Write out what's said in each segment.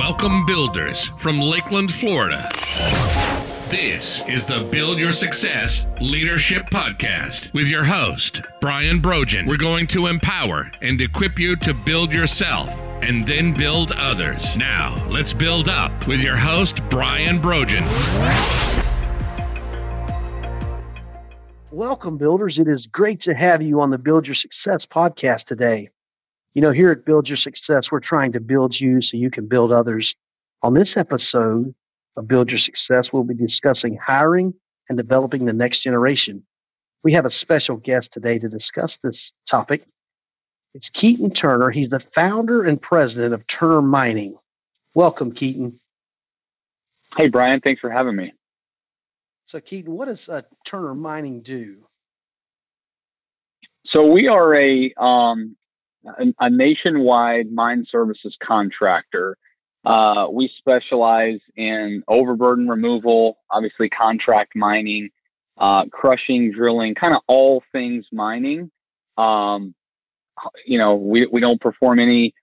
Welcome, builders from Lakeland, Florida. This is the Build Your Success Leadership Podcast with your host, Brian Brogan. We're going to empower and equip you to build yourself and then build others. Now, let's build up with your host, Brian Brogan. Welcome, builders. It is great to have you on the Build Your Success podcast today. You know, here at Build Your Success, we're trying to build you so you can build others. On this episode of Build Your Success, we'll be discussing hiring and developing the next generation. We have a special guest today to discuss this topic. It's Keaton Turner. He's the founder and president of Turner Mining. Welcome, Keaton. Hey, Brian. Thanks for having me. So, Keaton, what does uh, Turner Mining do? So we are a um, a, a nationwide mine services contractor. Uh, we specialize in overburden removal, obviously contract mining, uh, crushing, drilling, kind of all things mining. Um, you know, we, we don't perform any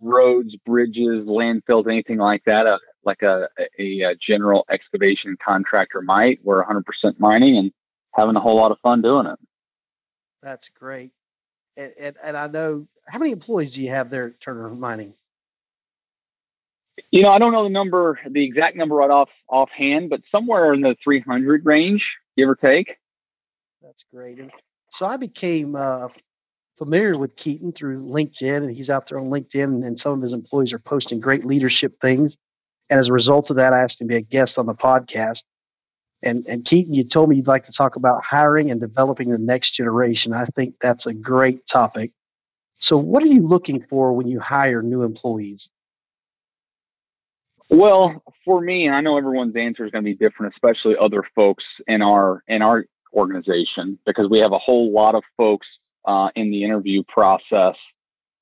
roads, bridges, landfills, anything like that, uh, like a, a, a, general excavation contractor might. We're 100% mining and having a whole lot of fun doing it. That's great. And, and, and I know how many employees do you have there at Turner Mining? You know, I don't know the number, the exact number right off offhand, but somewhere in the 300 range, give or take. That's great. And so I became uh, familiar with Keaton through LinkedIn, and he's out there on LinkedIn, and, and some of his employees are posting great leadership things. And as a result of that, I asked him to be a guest on the podcast. And, and Keaton, you told me you'd like to talk about hiring and developing the next generation. I think that's a great topic. So, what are you looking for when you hire new employees? Well, for me, and I know everyone's answer is going to be different, especially other folks in our in our organization, because we have a whole lot of folks uh, in the interview process,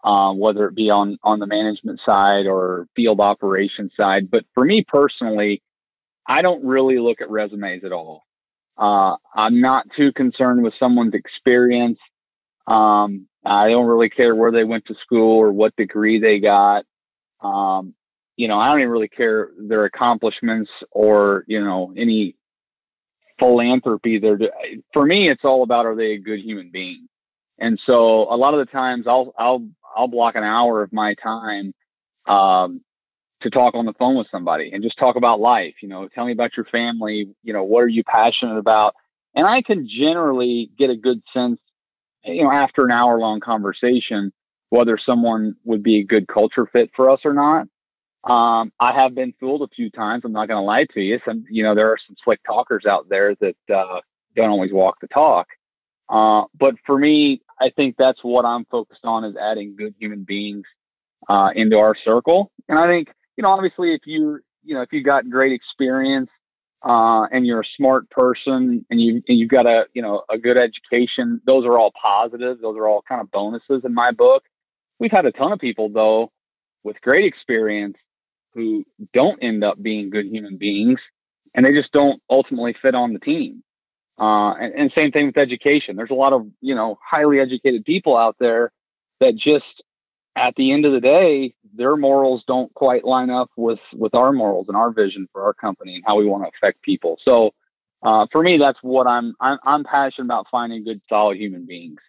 uh, whether it be on on the management side or field operations side. But for me personally, I don't really look at resumes at all. Uh, I'm not too concerned with someone's experience. Um, I don't really care where they went to school or what degree they got. Um, you know, I don't even really care their accomplishments or, you know, any philanthropy they're for me it's all about are they a good human being and so a lot of the times i'll i'll i'll block an hour of my time um, to talk on the phone with somebody and just talk about life you know tell me about your family you know what are you passionate about and i can generally get a good sense you know, after an hour long conversation, whether someone would be a good culture fit for us or not. Um, I have been fooled a few times. I'm not going to lie to you. Some, you know, there are some slick talkers out there that uh, don't always walk the talk. Uh, but for me, I think that's what I'm focused on is adding good human beings uh, into our circle. And I think, you know, obviously, if you, you know, if you got great experience uh, and you're a smart person and you and you've got a you know a good education, those are all positives. Those are all kind of bonuses in my book. We've had a ton of people though with great experience who don't end up being good human beings, and they just don't ultimately fit on the team. Uh, and, and same thing with education. There's a lot of you know highly educated people out there that just at the end of the day, their morals don't quite line up with with our morals and our vision for our company and how we want to affect people. So, uh, for me, that's what I'm, I'm I'm passionate about finding good, solid human beings.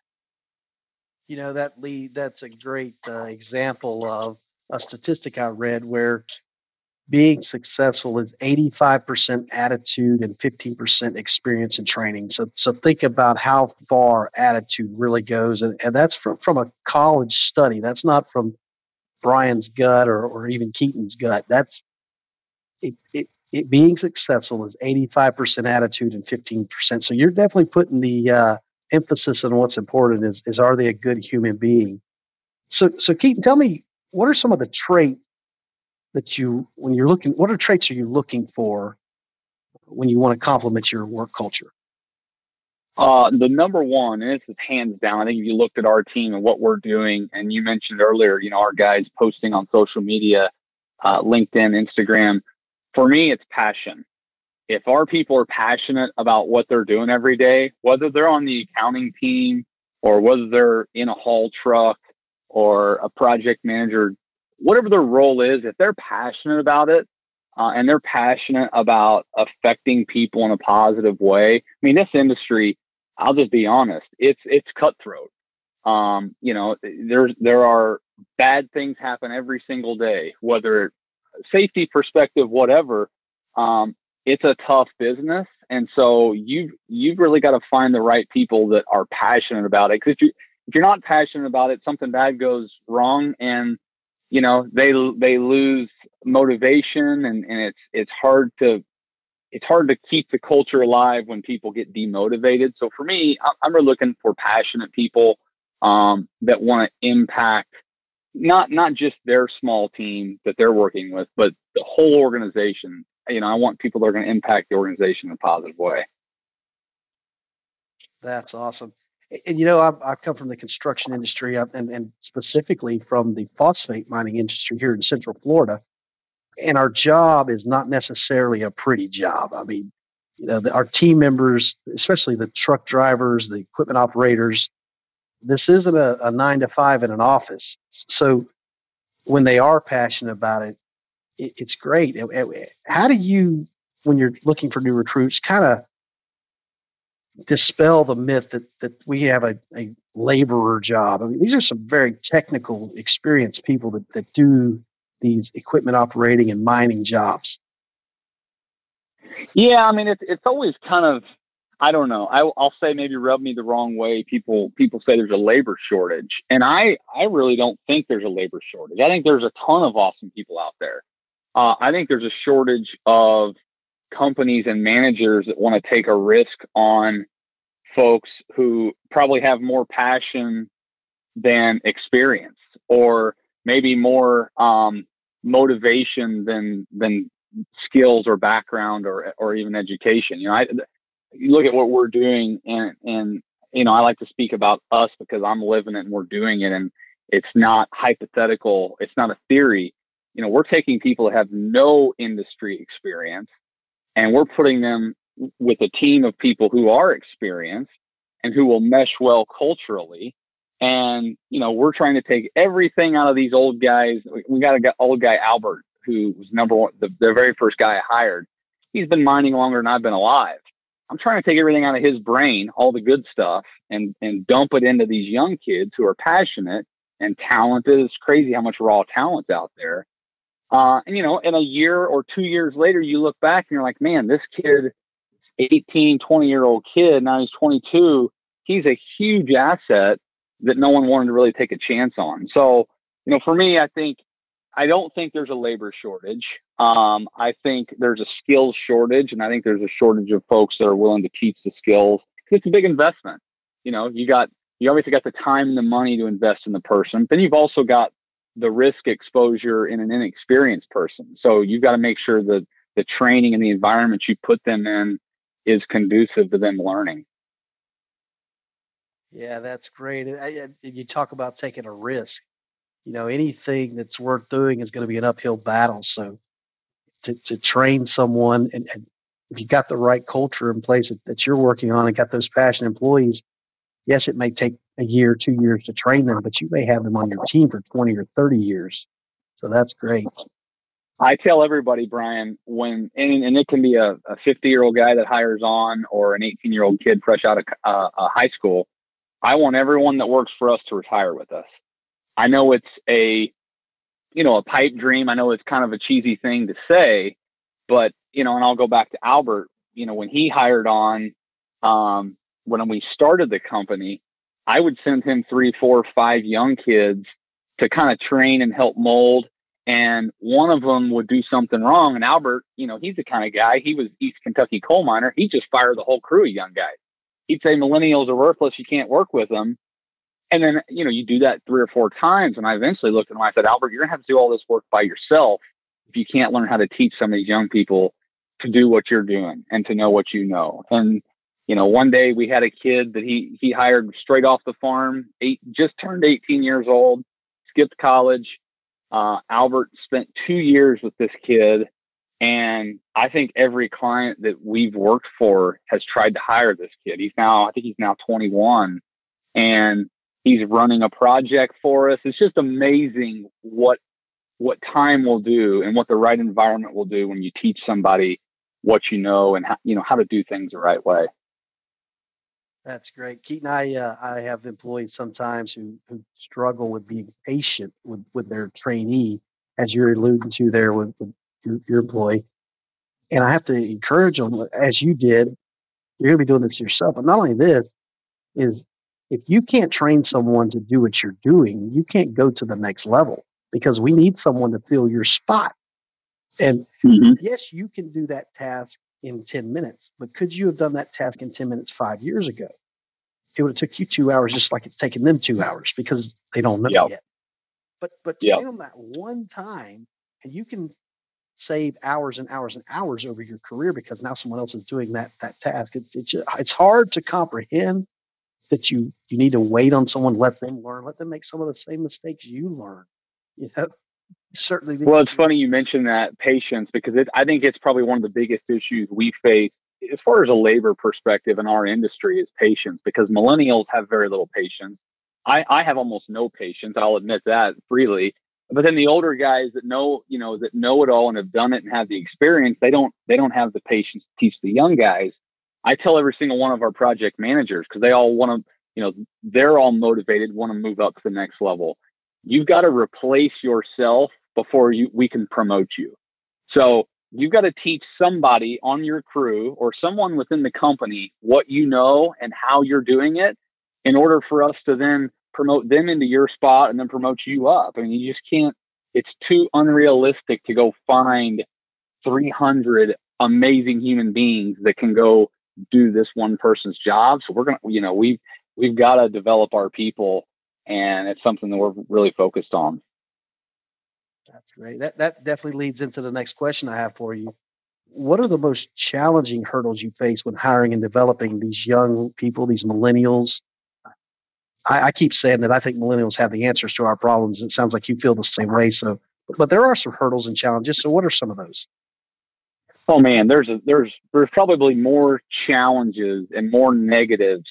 You know that lead. That's a great uh, example of a statistic I read where being successful is 85% attitude and 15% experience and training. So, so think about how far attitude really goes. And, and that's from, from a college study. That's not from Brian's gut or, or even Keaton's gut. That's it, it, it being successful is 85% attitude and 15%. So you're definitely putting the uh, emphasis on what's important is, is are they a good human being? So, so Keaton, tell me, what are some of the traits that you when you're looking what are traits are you looking for when you want to complement your work culture uh, the number one, and this is hands down. I think if you looked at our team and what we're doing, and you mentioned earlier, you know, our guys posting on social media, uh, LinkedIn, Instagram. For me, it's passion. If our people are passionate about what they're doing every day, whether they're on the accounting team or whether they're in a haul truck or a project manager whatever their role is, if they're passionate about it uh, and they're passionate about affecting people in a positive way, I mean, this industry, I'll just be honest, it's it's cutthroat. Um, you know, there's there are bad things happen every single day, whether safety perspective, whatever. Um, it's a tough business, and so you you've really got to find the right people that are passionate about it. Because if you if you're not passionate about it, something bad goes wrong, and you know they they lose motivation, and and it's it's hard to it's hard to keep the culture alive when people get demotivated. So for me, I'm really looking for passionate people um, that want to impact not not just their small team that they're working with, but the whole organization. You know, I want people that are going to impact the organization in a positive way. That's awesome. And you know, I, I come from the construction industry, uh, and, and specifically from the phosphate mining industry here in Central Florida. And our job is not necessarily a pretty job. I mean, you know, the, our team members, especially the truck drivers, the equipment operators, this isn't a, a nine to five in an office. So when they are passionate about it, it it's great. How do you, when you're looking for new recruits, kind of dispel the myth that, that we have a, a laborer job? I mean, these are some very technical, experienced people that, that do these equipment operating and mining jobs. Yeah, I mean, it's it's always kind of I don't know. I, will say maybe rub me the wrong way. People people say there's a labor shortage, and I I really don't think there's a labor shortage. I think there's a ton of awesome people out there. Uh, I think there's a shortage of companies and managers that want to take a risk on folks who probably have more passion than experience, or maybe more um, motivation than than skills or background or or even education. You know, I, you look at what we're doing and and you know i like to speak about us because i'm living it and we're doing it and it's not hypothetical it's not a theory you know we're taking people that have no industry experience and we're putting them with a team of people who are experienced and who will mesh well culturally and you know we're trying to take everything out of these old guys we got a old guy albert who was number one the, the very first guy i hired he's been mining longer than i've been alive I'm trying to take everything out of his brain, all the good stuff, and and dump it into these young kids who are passionate and talented. It's crazy how much raw talent's out there. Uh, and you know, in a year or two years later, you look back and you're like, man, this kid, 18, 20 year old kid, now he's 22. He's a huge asset that no one wanted to really take a chance on. So, you know, for me, I think I don't think there's a labor shortage. Um, I think there's a skills shortage, and I think there's a shortage of folks that are willing to teach the skills. It's a big investment. You know, you got you obviously got the time and the money to invest in the person. Then you've also got the risk exposure in an inexperienced person. So you've got to make sure that the training and the environment you put them in is conducive to them learning. Yeah, that's great. I, I, you talk about taking a risk you know, anything that's worth doing is going to be an uphill battle. So to, to train someone and, and if you've got the right culture in place that, that you're working on and got those passionate employees, yes, it may take a year, two years to train them, but you may have them on your team for 20 or 30 years. So that's great. I tell everybody, Brian, when, and, and it can be a 50 year old guy that hires on or an 18 year old kid fresh out of uh, high school. I want everyone that works for us to retire with us. I know it's a, you know, a pipe dream. I know it's kind of a cheesy thing to say, but you know, and I'll go back to Albert. You know, when he hired on, um, when we started the company, I would send him three, four, five young kids to kind of train and help mold. And one of them would do something wrong. And Albert, you know, he's the kind of guy, he was East Kentucky coal miner. He just fired the whole crew of young guys. He'd say millennials are worthless. You can't work with them. And then, you know, you do that three or four times. And I eventually looked at him and I said, Albert, you're going to have to do all this work by yourself if you can't learn how to teach some of these young people to do what you're doing and to know what you know. And, you know, one day we had a kid that he, he hired straight off the farm, eight, just turned 18 years old, skipped college. Uh, Albert spent two years with this kid. And I think every client that we've worked for has tried to hire this kid. He's now, I think he's now 21. And He's running a project for us. It's just amazing what what time will do and what the right environment will do when you teach somebody what you know and how, you know how to do things the right way. That's great, Keaton. I uh, I have employees sometimes who who struggle with being patient with with their trainee, as you're alluding to there with, with your, your employee, and I have to encourage them as you did. You're going to be doing this yourself, but not only this is if you can't train someone to do what you're doing, you can't go to the next level because we need someone to fill your spot. And mm-hmm. yes, you can do that task in 10 minutes, but could you have done that task in 10 minutes five years ago? It would have took you two hours just like it's taken them two hours because they don't know yep. yet. But but yep. them that one time and you can save hours and hours and hours over your career because now someone else is doing that that task. It's it's, it's hard to comprehend that you you need to wait on someone, let them learn, let them make some of the same mistakes you learn. You know, certainly. Well, it's funny you mentioned that patience because it, I think it's probably one of the biggest issues we face as far as a labor perspective in our industry is patience because millennials have very little patience. I, I have almost no patience. I'll admit that freely. But then the older guys that know, you know, that know it all and have done it and have the experience, they don't, they don't have the patience to teach the young guys. I tell every single one of our project managers because they all want to, you know, they're all motivated, want to move up to the next level you've got to replace yourself before you we can promote you. So you've got to teach somebody on your crew or someone within the company what you know and how you're doing it in order for us to then promote them into your spot and then promote you up. I mean, you just can't, it's too unrealistic to go find 300 amazing human beings that can go do this one person's job. So we're going to, you know, we've, we've got to develop our people and it's something that we're really focused on. That's great. That that definitely leads into the next question I have for you. What are the most challenging hurdles you face when hiring and developing these young people, these millennials? I, I keep saying that I think millennials have the answers to our problems. It sounds like you feel the same way. So, but there are some hurdles and challenges. So, what are some of those? Oh man, there's a, there's there's probably more challenges and more negatives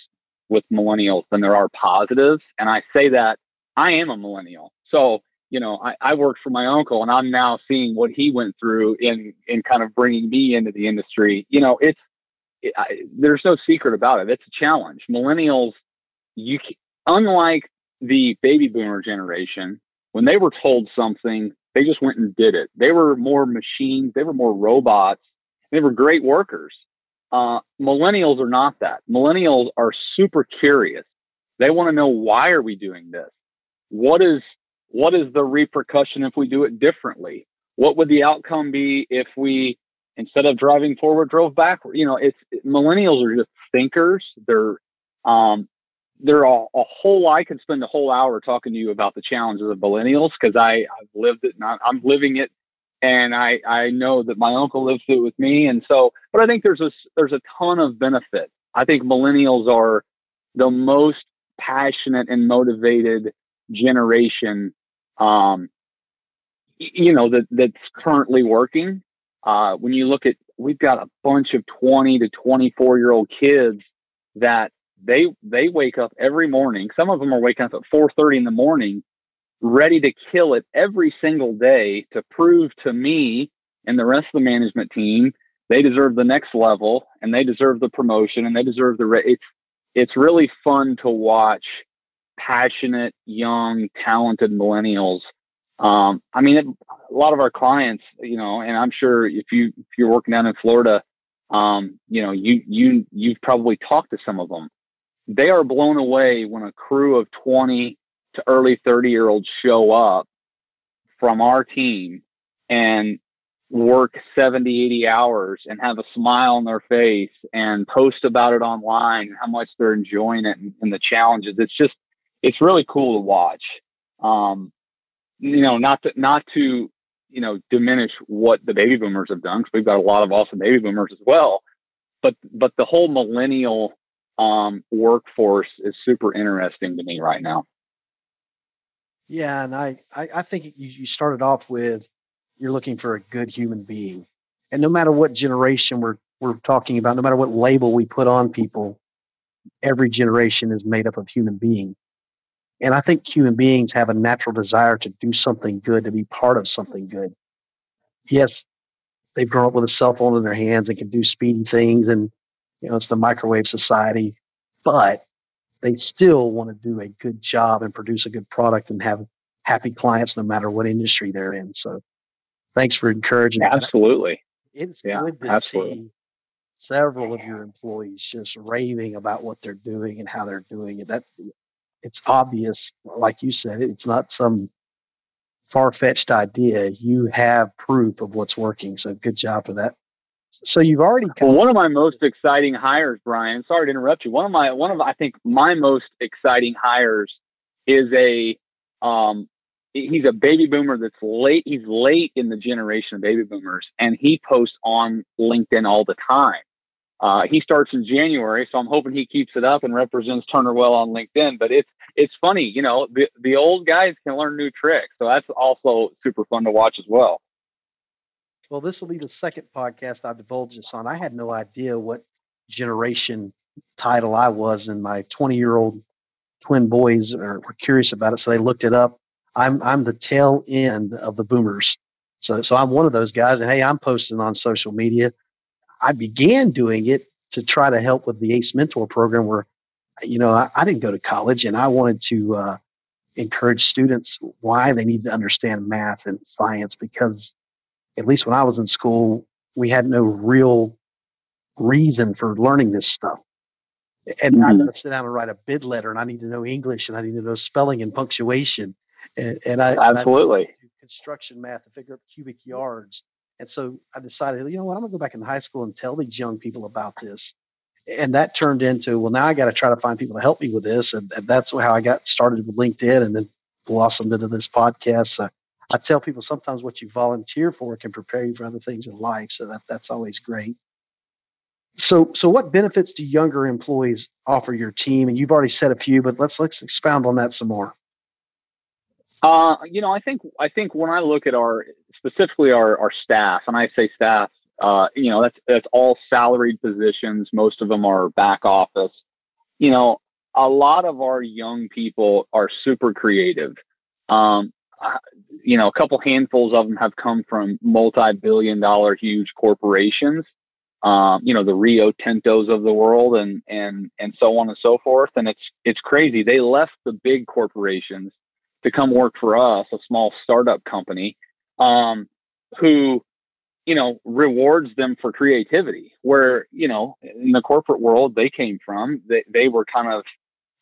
with millennials than there are positives. And I say that I am a millennial. So, you know, I, I worked for my uncle and I'm now seeing what he went through in, in kind of bringing me into the industry. You know, it's, it, I, there's no secret about it. It's a challenge. Millennials, you, unlike the baby boomer generation, when they were told something, they just went and did it. They were more machines. They were more robots. They were great workers. Uh, millennials are not that. Millennials are super curious. They want to know why are we doing this? What is what is the repercussion if we do it differently? What would the outcome be if we instead of driving forward drove backward? You know, it's millennials are just thinkers. They're um, they're a, a whole. I could spend a whole hour talking to you about the challenges of millennials because I I've lived it and I'm living it and I I know that my uncle lives it with me, and so. But I think there's a there's a ton of benefit. I think millennials are the most passionate and motivated generation. Um, you know that that's currently working. Uh, when you look at, we've got a bunch of 20 to 24 year old kids that they they wake up every morning. Some of them are waking up at 4:30 in the morning ready to kill it every single day to prove to me and the rest of the management team they deserve the next level and they deserve the promotion and they deserve the re- it's it's really fun to watch passionate young talented millennials um, i mean it, a lot of our clients you know and i'm sure if you if you're working down in florida um, you know you you you've probably talked to some of them they are blown away when a crew of 20 to early 30 year olds show up from our team and work 70, 80 hours and have a smile on their face and post about it online, how much they're enjoying it and, and the challenges. It's just, it's really cool to watch. Um, you know, not to, not to, you know, diminish what the baby boomers have done because we've got a lot of awesome baby boomers as well. But, but the whole millennial um, workforce is super interesting to me right now. Yeah, and I, I, I think you, you started off with you're looking for a good human being. And no matter what generation we're we're talking about, no matter what label we put on people, every generation is made up of human beings. And I think human beings have a natural desire to do something good, to be part of something good. Yes, they've grown up with a cell phone in their hands and can do speedy things, and you know it's the microwave society, but they still want to do a good job and produce a good product and have happy clients no matter what industry they're in. So, thanks for encouraging. Absolutely, it's yeah, good to absolutely. see several of your employees just raving about what they're doing and how they're doing it. That it's obvious, like you said, it's not some far fetched idea. You have proof of what's working. So good job for that. So you've already. Well, one of my most exciting hires, Brian. Sorry to interrupt you. One of my one of I think my most exciting hires is a um he's a baby boomer that's late. He's late in the generation of baby boomers, and he posts on LinkedIn all the time. Uh, he starts in January, so I'm hoping he keeps it up and represents Turner well on LinkedIn. But it's it's funny, you know, the the old guys can learn new tricks, so that's also super fun to watch as well. Well, this will be the second podcast I divulged this on. I had no idea what generation title I was, and my 20 year old twin boys are, were curious about it, so they looked it up. I'm I'm the tail end of the boomers, so so I'm one of those guys. And hey, I'm posting on social media I began doing it to try to help with the ACE Mentor program, where you know I, I didn't go to college, and I wanted to uh, encourage students why they need to understand math and science because at least when I was in school, we had no real reason for learning this stuff. And mm-hmm. I'm going to sit down and write a bid letter, and I need to know English, and I need to know spelling and punctuation, and, and I absolutely and I construction math to figure out cubic yards and so I decided, you know what, I'm going to go back in high school and tell these young people about this. And that turned into, well, now I got to try to find people to help me with this. And, and that's how I got started with LinkedIn and then blossomed into this podcast. So I tell people sometimes what you volunteer for can prepare you for other things in life. So that, that's always great. So, so what benefits do younger employees offer your team? And you've already said a few, but let's let's expound on that some more. Uh, you know, I think I think when I look at our specifically our our staff, and I say staff, uh, you know, that's that's all salaried positions. Most of them are back office. You know, a lot of our young people are super creative. Um, you know, a couple handfuls of them have come from multi-billion-dollar huge corporations. Um, you know, the Rio Tintos of the world, and and and so on and so forth. And it's it's crazy. They left the big corporations to come work for us, a small startup company, um, who, you know, rewards them for creativity. Where, you know, in the corporate world they came from, they, they were kind of,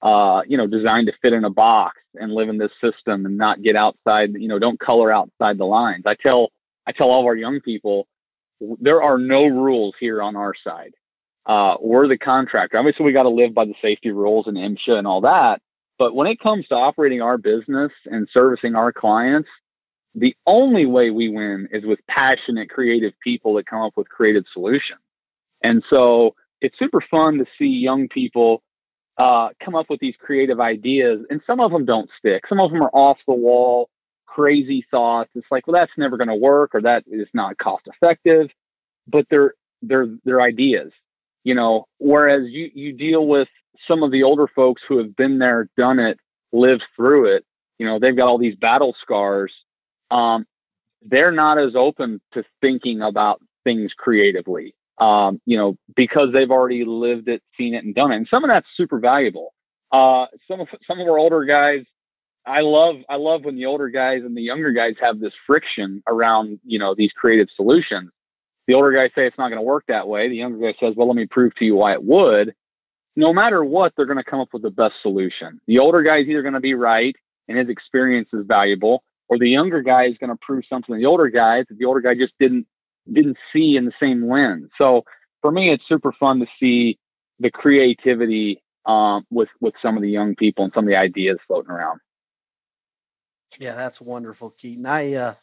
uh, you know, designed to fit in a box and live in this system and not get outside, you know, don't color outside the lines. I tell, I tell all of our young people, there are no rules here on our side. Uh, we're the contractor. Obviously, we got to live by the safety rules and MSHA and all that. But when it comes to operating our business and servicing our clients, the only way we win is with passionate, creative people that come up with creative solutions. And so it's super fun to see young people uh, come up with these creative ideas, and some of them don't stick. Some of them are off the wall, crazy thoughts. It's like, well, that's never going to work, or that is not cost effective. But they're they're they're ideas, you know. Whereas you you deal with some of the older folks who have been there, done it, lived through it, you know, they've got all these battle scars. Um, they're not as open to thinking about things creatively, um, you know, because they've already lived it, seen it, and done it. And some of that's super valuable. Uh, some of some of our older guys, I love I love when the older guys and the younger guys have this friction around you know these creative solutions. The older guys say it's not going to work that way. The younger guy says, "Well, let me prove to you why it would." No matter what, they're going to come up with the best solution. The older guy is either going to be right and his experience is valuable, or the younger guy is going to prove something to the older guy that the older guy just didn't didn't see in the same lens. So for me, it's super fun to see the creativity um, with with some of the young people and some of the ideas floating around. Yeah, that's wonderful, Keaton. I uh,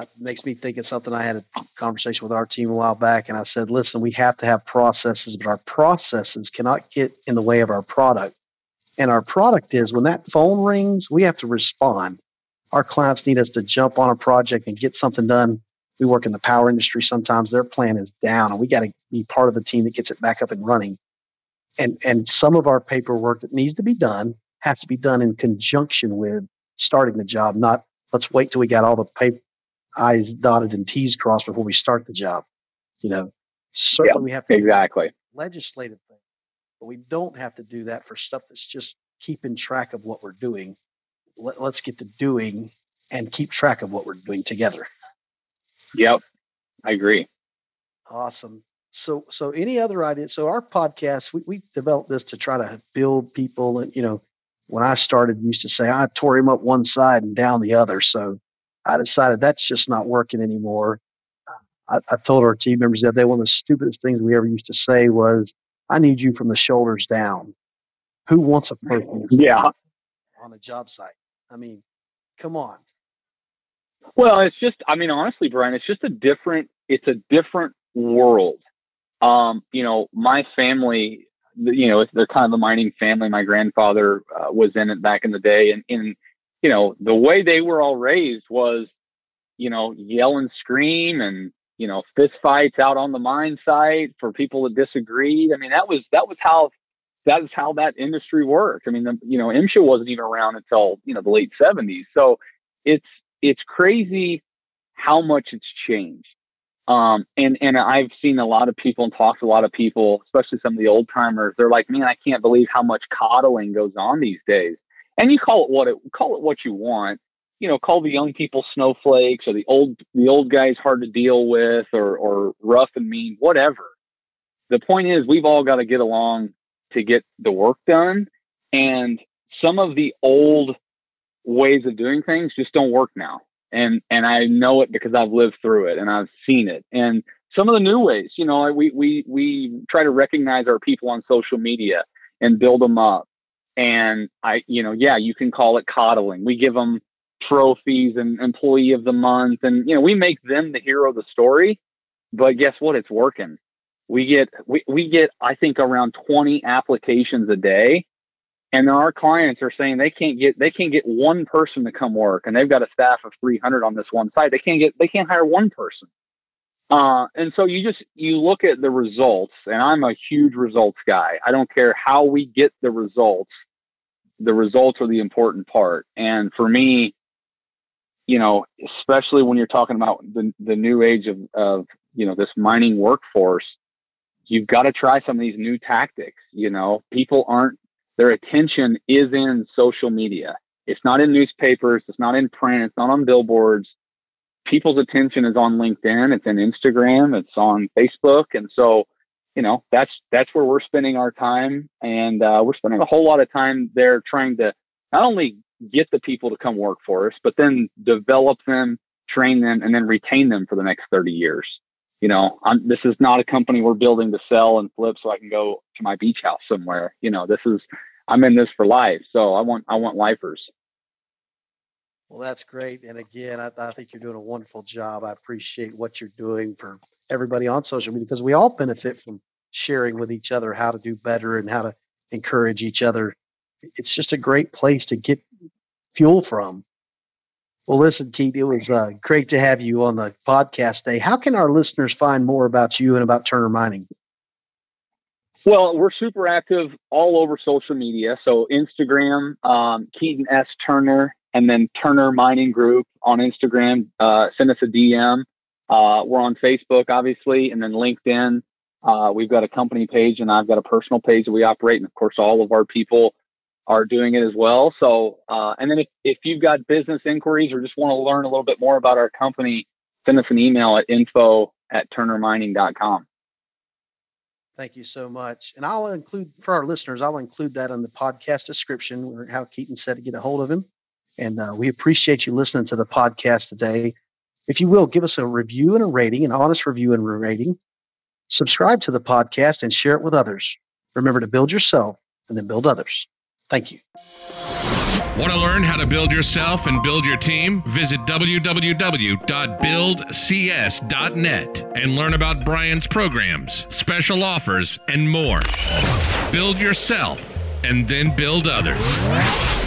it makes me think of something I had a conversation with our team a while back, and I said, listen, we have to have processes, but our processes cannot get in the way of our product. And our product is when that phone rings, we have to respond. Our clients need us to jump on a project and get something done. We work in the power industry sometimes, their plan is down, and we got to be part of the team that gets it back up and running. And, and some of our paperwork that needs to be done has to be done in conjunction with starting the job, not let's wait till we got all the paper, I's dotted and T's crossed before we start the job. You know, certainly we have to Exactly. legislative things, but we don't have to do that for stuff that's just keeping track of what we're doing. Let, let's get to doing and keep track of what we're doing together. Yep. I agree. Awesome. So, so any other ideas? So our podcast, we, we developed this to try to build people. And you know, when I started, used to say I tore him up one side and down the other. So I decided that's just not working anymore. I, I told our team members the other day one of the stupidest things we ever used to say was, "I need you from the shoulders down." Who wants a person Yeah. on a job site? I mean, come on. Well, it's just, I mean, honestly, Brian, it's just a different, it's a different world. Um, you know, my family, you know, they're kind of a mining family. My grandfather uh, was in it back in the day, and in, you know, the way they were all raised was, you know, yell and scream and you know, fist fights out on the mine site for people that disagreed. I mean, that was that was how that was how that industry worked. I mean, the, you know, MSHA wasn't even around until you know the late '70s. So it's it's crazy how much it's changed. Um, and and I've seen a lot of people and talked to a lot of people, especially some of the old timers. They're like, man, I can't believe how much coddling goes on these days. And you call it what it call it what you want. You know, call the young people snowflakes or the old the old guys hard to deal with or or rough and mean, whatever. The point is, we've all got to get along to get the work done. And some of the old ways of doing things just don't work now and and I know it because I've lived through it and I've seen it. And some of the new ways, you know, we we we try to recognize our people on social media and build them up. And I, you know, yeah, you can call it coddling. We give them trophies and employee of the month, and you know, we make them the hero of the story. But guess what? It's working. We get we we get I think around 20 applications a day and our clients are saying they can't get they can't get one person to come work and they've got a staff of 300 on this one site they can't get they can't hire one person uh, and so you just you look at the results and i'm a huge results guy i don't care how we get the results the results are the important part and for me you know especially when you're talking about the, the new age of, of you know this mining workforce you've got to try some of these new tactics you know people aren't their attention is in social media. It's not in newspapers. It's not in print. It's not on billboards. People's attention is on LinkedIn. It's in Instagram. It's on Facebook. And so, you know, that's that's where we're spending our time, and uh, we're spending a whole lot of time there trying to not only get the people to come work for us, but then develop them, train them, and then retain them for the next 30 years. You know, I'm, this is not a company we're building to sell and flip so I can go to my beach house somewhere. You know, this is I'm in this for life. So I want I want lifers. Well, that's great. And again, I, I think you're doing a wonderful job. I appreciate what you're doing for everybody on social media because we all benefit from sharing with each other how to do better and how to encourage each other. It's just a great place to get fuel from. Well, listen, Keith, it was uh, great to have you on the podcast day. How can our listeners find more about you and about Turner Mining? Well, we're super active all over social media. So Instagram, um, Keaton S. Turner, and then Turner Mining Group on Instagram. Uh, send us a DM. Uh, we're on Facebook, obviously, and then LinkedIn. Uh, we've got a company page, and I've got a personal page that we operate, and of course, all of our people are doing it as well. So, uh, and then if, if you've got business inquiries or just want to learn a little bit more about our company, send us an email at info at turnermining.com. Thank you so much. And I'll include for our listeners, I'll include that in the podcast description where how Keaton said to get a hold of him. And uh, we appreciate you listening to the podcast today. If you will, give us a review and a rating, an honest review and rating. Subscribe to the podcast and share it with others. Remember to build yourself and then build others. Thank you. Want to learn how to build yourself and build your team? Visit www.buildcs.net and learn about Brian's programs, special offers, and more. Build yourself and then build others.